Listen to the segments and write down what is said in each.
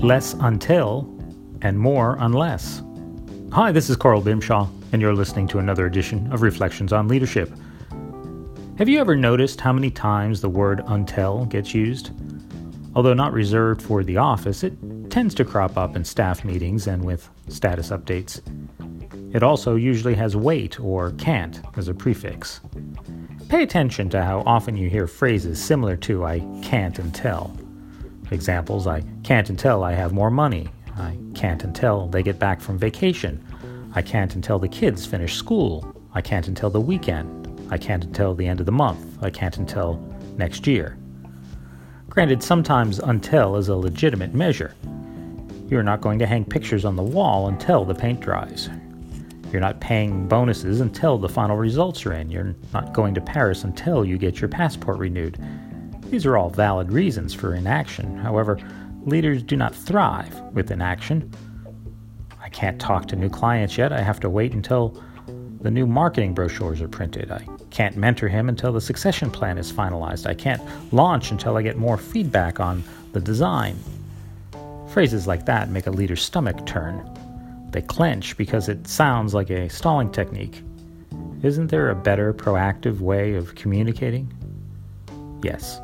less until, and more unless. Hi, this is Carl Bimshaw, and you're listening to another edition of Reflections on Leadership. Have you ever noticed how many times the word until gets used? Although not reserved for the office, it tends to crop up in staff meetings and with status updates. It also usually has wait or can't as a prefix. Pay attention to how often you hear phrases similar to I can't until. Examples I can't until I have more money. I can't until they get back from vacation. I can't until the kids finish school. I can't until the weekend. I can't until the end of the month. I can't until next year. Granted, sometimes until is a legitimate measure. You're not going to hang pictures on the wall until the paint dries. You're not paying bonuses until the final results are in. You're not going to Paris until you get your passport renewed. These are all valid reasons for inaction. However, leaders do not thrive with inaction. I can't talk to new clients yet. I have to wait until the new marketing brochures are printed. I can't mentor him until the succession plan is finalized. I can't launch until I get more feedback on the design. Phrases like that make a leader's stomach turn. They clench because it sounds like a stalling technique. Isn't there a better, proactive way of communicating? Yes.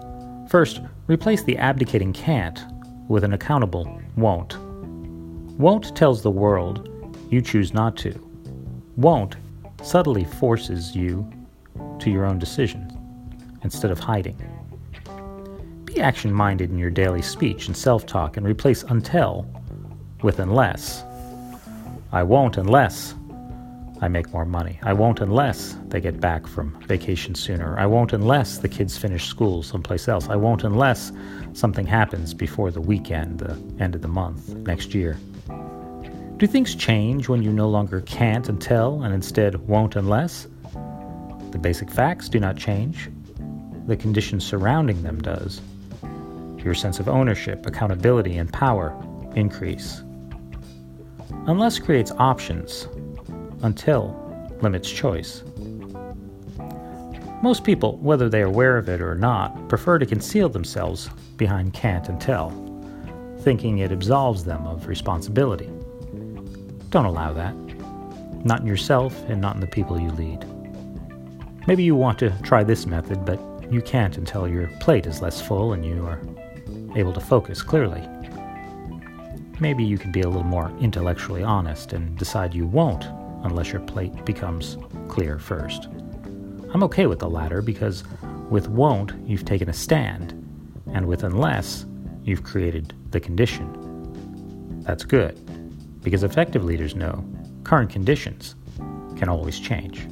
First, replace the abdicating can't with an accountable won't. Won't tells the world you choose not to. Won't subtly forces you to your own decisions instead of hiding. Be action minded in your daily speech and self talk and replace until with unless. I won't unless I make more money. I won't unless they get back from vacation sooner. I won't unless the kids finish school someplace else. I won't unless something happens before the weekend, the end of the month, next year. Do things change when you no longer can't until and instead won't unless? The basic facts do not change. The conditions surrounding them does. Your sense of ownership, accountability, and power increase. Unless creates options, until limits choice. Most people, whether they are aware of it or not, prefer to conceal themselves behind can't and tell, thinking it absolves them of responsibility. Don't allow that. Not in yourself and not in the people you lead. Maybe you want to try this method, but you can't until your plate is less full and you are able to focus clearly. Maybe you can be a little more intellectually honest and decide you won't unless your plate becomes clear first. I'm okay with the latter because with won't, you've taken a stand, and with unless, you've created the condition. That's good, because effective leaders know current conditions can always change.